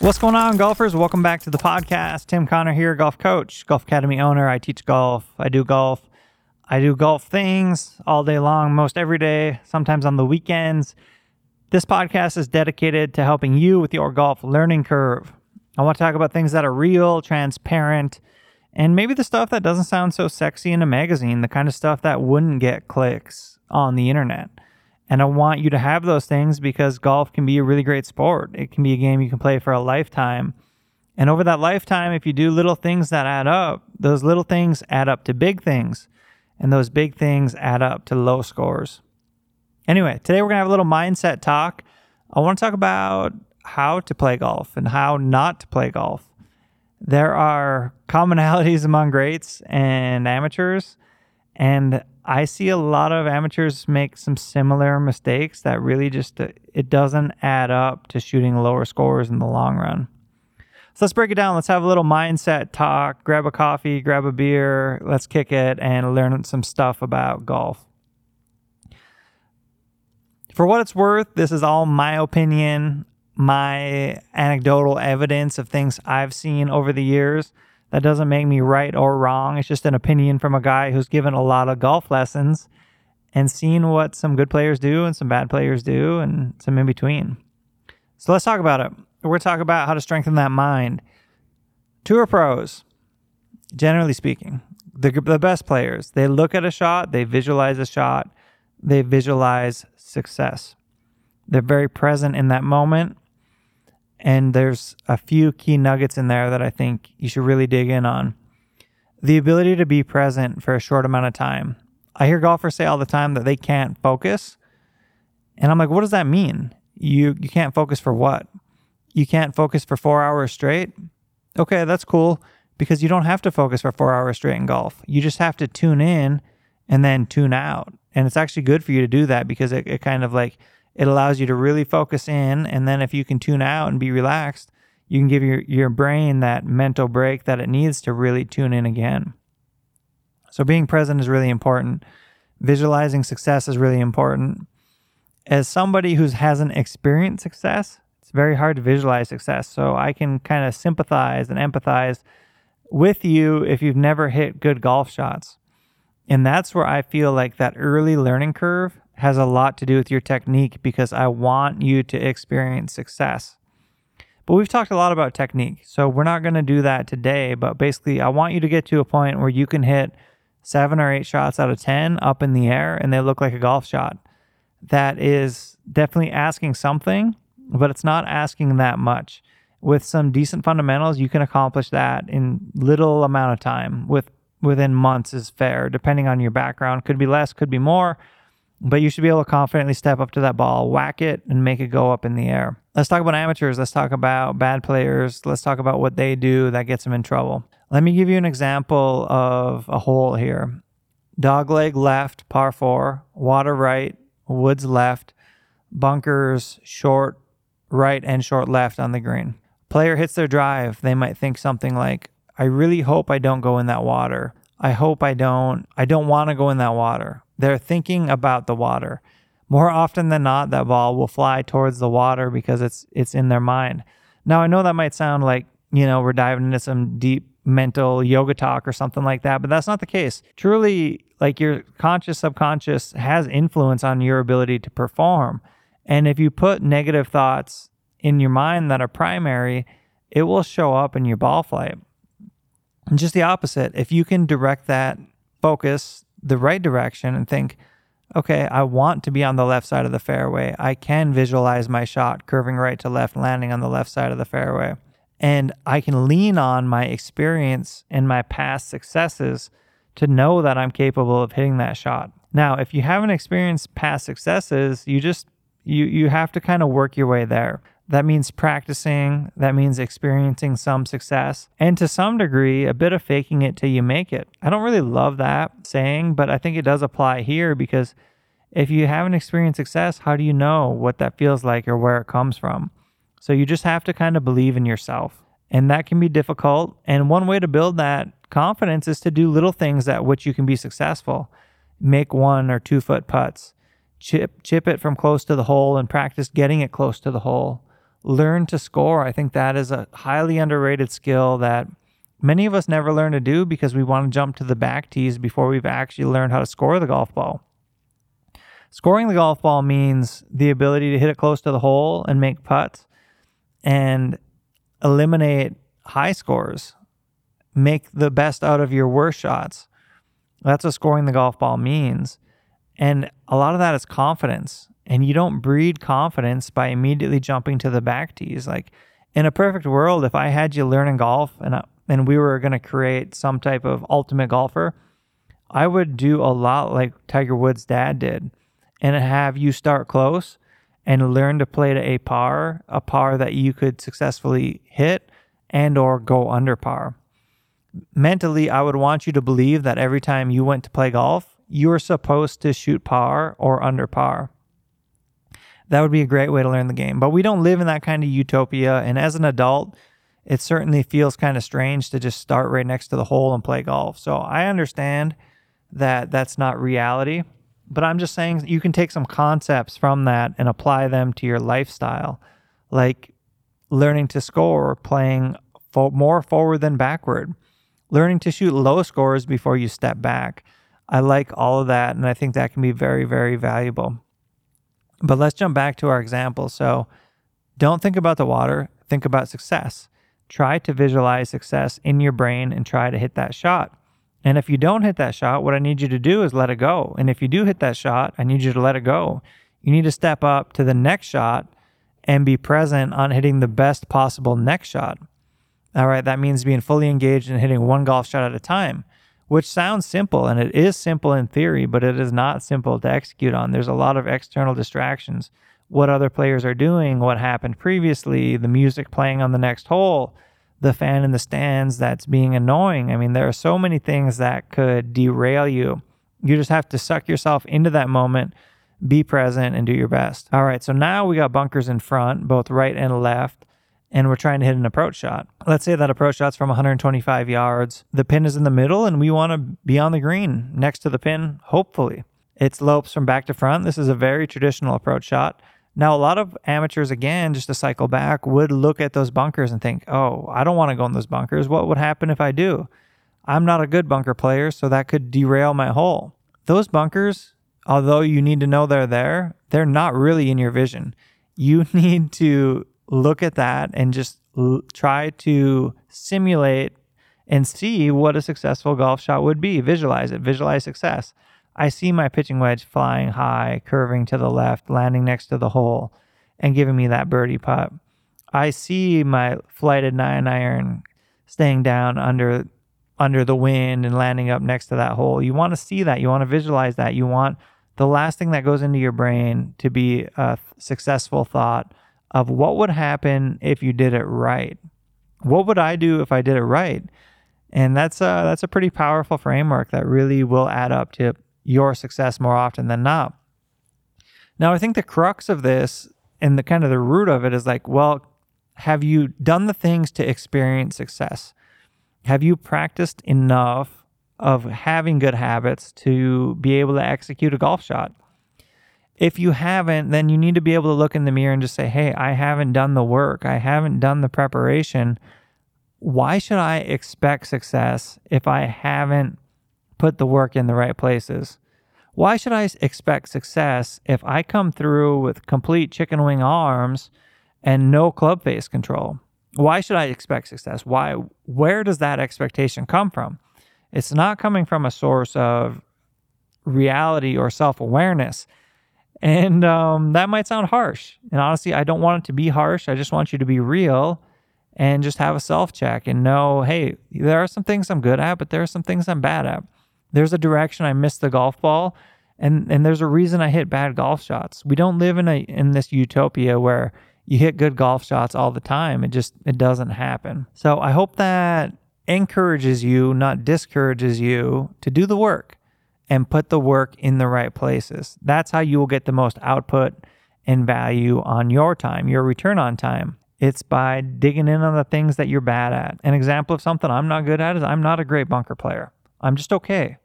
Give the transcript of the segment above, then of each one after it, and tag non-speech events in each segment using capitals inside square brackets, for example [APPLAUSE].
What's going on, golfers? Welcome back to the podcast. Tim Connor here, golf coach, golf academy owner. I teach golf. I do golf. I do golf things all day long, most every day, sometimes on the weekends. This podcast is dedicated to helping you with your golf learning curve. I want to talk about things that are real, transparent, and maybe the stuff that doesn't sound so sexy in a magazine, the kind of stuff that wouldn't get clicks on the internet. And I want you to have those things because golf can be a really great sport. It can be a game you can play for a lifetime. And over that lifetime, if you do little things that add up, those little things add up to big things. And those big things add up to low scores. Anyway, today we're going to have a little mindset talk. I want to talk about how to play golf and how not to play golf. There are commonalities [LAUGHS] among greats and amateurs. And I see a lot of amateurs make some similar mistakes that really just uh, it doesn't add up to shooting lower scores in the long run. So let's break it down. Let's have a little mindset talk. Grab a coffee, grab a beer, let's kick it and learn some stuff about golf. For what it's worth, this is all my opinion, my anecdotal evidence of things I've seen over the years. That doesn't make me right or wrong. It's just an opinion from a guy who's given a lot of golf lessons and seen what some good players do and some bad players do and some in between. So let's talk about it. We're going to talk about how to strengthen that mind. Tour pros, generally speaking, the, the best players, they look at a shot, they visualize a shot, they visualize success. They're very present in that moment and there's a few key nuggets in there that I think you should really dig in on. The ability to be present for a short amount of time. I hear golfers say all the time that they can't focus. And I'm like, what does that mean? You you can't focus for what? You can't focus for 4 hours straight? Okay, that's cool because you don't have to focus for 4 hours straight in golf. You just have to tune in and then tune out. And it's actually good for you to do that because it, it kind of like it allows you to really focus in. And then if you can tune out and be relaxed, you can give your, your brain that mental break that it needs to really tune in again. So being present is really important. Visualizing success is really important. As somebody who hasn't experienced success, it's very hard to visualize success. So I can kind of sympathize and empathize with you if you've never hit good golf shots. And that's where I feel like that early learning curve has a lot to do with your technique because I want you to experience success. But we've talked a lot about technique, so we're not going to do that today. But basically, I want you to get to a point where you can hit seven or eight shots out of 10 up in the air and they look like a golf shot. That is definitely asking something, but it's not asking that much. With some decent fundamentals, you can accomplish that in little amount of time. With within months is fair, depending on your background. Could be less, could be more but you should be able to confidently step up to that ball, whack it, and make it go up in the air. Let's talk about amateurs. Let's talk about bad players. Let's talk about what they do that gets them in trouble. Let me give you an example of a hole here. Dogleg left, par four, water right, woods left, bunkers short right and short left on the green. Player hits their drive. They might think something like, I really hope I don't go in that water. I hope I don't, I don't want to go in that water. They're thinking about the water. More often than not, that ball will fly towards the water because it's it's in their mind. Now I know that might sound like, you know, we're diving into some deep mental yoga talk or something like that, but that's not the case. Truly, like your conscious subconscious has influence on your ability to perform. And if you put negative thoughts in your mind that are primary, it will show up in your ball flight. And just the opposite, if you can direct that focus the right direction and think, okay, I want to be on the left side of the fairway. I can visualize my shot curving right to left, landing on the left side of the fairway. And I can lean on my experience and my past successes to know that I'm capable of hitting that shot. Now, if you haven't experienced past successes, you just you you have to kind of work your way there. That means practicing, that means experiencing some success, and to some degree, a bit of faking it till you make it. I don't really love that saying, but I think it does apply here because if you haven't experienced success, how do you know what that feels like or where it comes from? So you just have to kind of believe in yourself. And that can be difficult. And one way to build that confidence is to do little things at which you can be successful. Make one or two foot putts. Chip chip it from close to the hole and practice getting it close to the hole learn to score. I think that is a highly underrated skill that many of us never learn to do because we want to jump to the back tees before we've actually learned how to score the golf ball. Scoring the golf ball means the ability to hit it close to the hole and make putts and eliminate high scores. Make the best out of your worst shots. That's what scoring the golf ball means. And a lot of that is confidence. And you don't breed confidence by immediately jumping to the back tees. Like in a perfect world, if I had you learning golf and, I, and we were going to create some type of ultimate golfer, I would do a lot like Tiger Woods' dad did and have you start close and learn to play to a par, a par that you could successfully hit and or go under par. Mentally, I would want you to believe that every time you went to play golf, you were supposed to shoot par or under par. That would be a great way to learn the game. But we don't live in that kind of utopia. And as an adult, it certainly feels kind of strange to just start right next to the hole and play golf. So I understand that that's not reality. But I'm just saying you can take some concepts from that and apply them to your lifestyle, like learning to score, playing fo- more forward than backward, learning to shoot low scores before you step back. I like all of that, and I think that can be very, very valuable. But let's jump back to our example. So don't think about the water, think about success. Try to visualize success in your brain and try to hit that shot. And if you don't hit that shot, what I need you to do is let it go. And if you do hit that shot, I need you to let it go. You need to step up to the next shot and be present on hitting the best possible next shot. All right, that means being fully engaged in hitting one golf shot at a time, which sounds simple and it is simple in theory, but it is not simple to execute on. There's a lot of external distractions. What other players are doing, what happened previously, the music playing on the next hole the fan in the stands that's being annoying. I mean, there are so many things that could derail you. You just have to suck yourself into that moment, be present, and do your best. All right, so now we got bunkers in front, both right and left, and we're trying to hit an approach shot. Let's say that approach shot's from 125 yards. The pin is in the middle, and we want to be on the green next to the pin, hopefully. It slopes from back to front. This is a very traditional approach shot. Now, a lot of amateurs, again, just to cycle back, would look at those bunkers and think, oh, I don't want to go in those bunkers. What would happen if I do? I'm not a good bunker player, so that could derail my hole. Those bunkers, although you need to know they're there, they're not really in your vision. You [LAUGHS] need to look at that and just l- try to simulate and see what a successful golf shot would be. Visualize it, visualize success. I see my pitching wedge flying high, curving to the left, landing next to the hole, and giving me that birdie putt. I see my flighted nine iron staying down under under the wind and landing up next to that hole. You want to see that. You want to visualize that. You want the last thing that goes into your brain to be a successful thought of what would happen if you did it right. What would I do if I did it right? And that's a that's a pretty powerful framework that really will add up to your success more often than not. Now, I think the crux of this and the kind of the root of it is like, well, have you done the things to experience success? Have you practiced enough of having good habits to be able to execute a golf shot? If you haven't, then you need to be able to look in the mirror and just say, hey, I haven't done the work. I haven't done the preparation. Why should I expect success if I haven't put the work in the right places. Why should I expect success if I come through with complete chicken wing arms and no club face control? Why should I expect success? Why where does that expectation come from? It's not coming from a source of reality or self-awareness. And um, that might sound harsh. And honestly, I don't want it to be harsh. I just want you to be real and just have a self check and know hey, there are some things I'm good at, but there are some things I'm bad at. There's a direction I missed the golf ball, and and there's a reason I hit bad golf shots. We don't live in a in this utopia where you hit good golf shots all the time. It just it doesn't happen. So I hope that encourages you, not discourages you, to do the work and put the work in the right places. That's how you will get the most output and value on your time, your return on time. It's by digging in on the things that you're bad at. An example of something I'm not good at is I'm not a great bunker player. I'm just okay.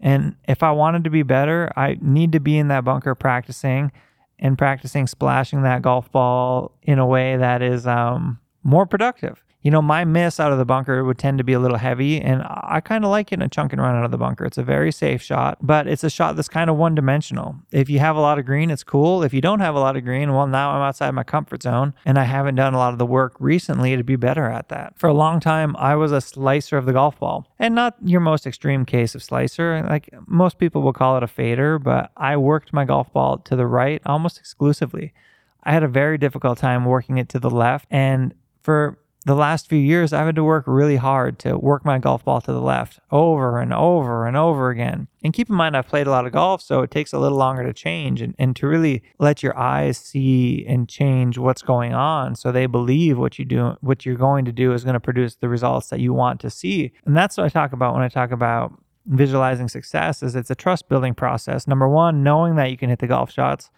And if I wanted to be better, I need to be in that bunker practicing and practicing splashing that golf ball in a way that is um, more productive you know, my miss out of the bunker would tend to be a little heavy, and I kind of like in a chunk and run out of the bunker. It's a very safe shot, but it's a shot that's kind of one dimensional. If you have a lot of green, it's cool. If you don't have a lot of green, well, now I'm outside my comfort zone, and I haven't done a lot of the work recently to be better at that. For a long time, I was a slicer of the golf ball, and not your most extreme case of slicer. Like most people will call it a fader, but I worked my golf ball to the right almost exclusively. I had a very difficult time working it to the left, and for the last few years, I've had to work really hard to work my golf ball to the left over and over and over again. And keep in mind, I've played a lot of golf, so it takes a little longer to change and, and to really let your eyes see and change what's going on so they believe what you do, what you're going to do is going to produce the results that you want to see. And that's what I talk about when I talk about visualizing success is it's a trust building process. Number one, knowing that you can hit the golf shots.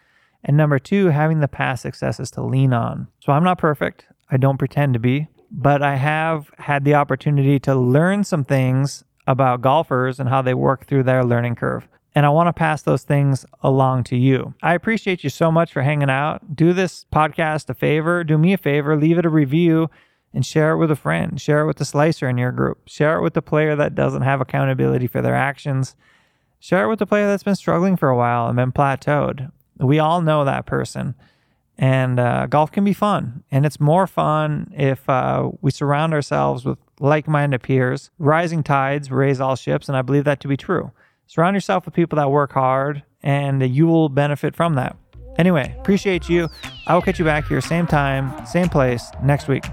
And number two, having the past successes to lean on. So I'm not perfect. I don't pretend to be but I have had the opportunity to learn some things about golfers and how they work through their learning curve. And I want to pass those things along to you. I appreciate you so much for hanging out. Do this podcast a favor, do me a favor, leave it a review and share it with a friend. Share it with the slicer in your group. Share it with the player that doesn't have accountability for their actions. Share it with the player that's been struggling for a while and been plateaued. We all know that person. And uh, golf can be fun. And it's more fun if uh, we surround ourselves with like minded peers. Rising tides raise all ships, and I believe that to be true. Surround yourself with people that work hard, and you will benefit from that. Anyway, appreciate you. I will catch you back here, same time, same place next week.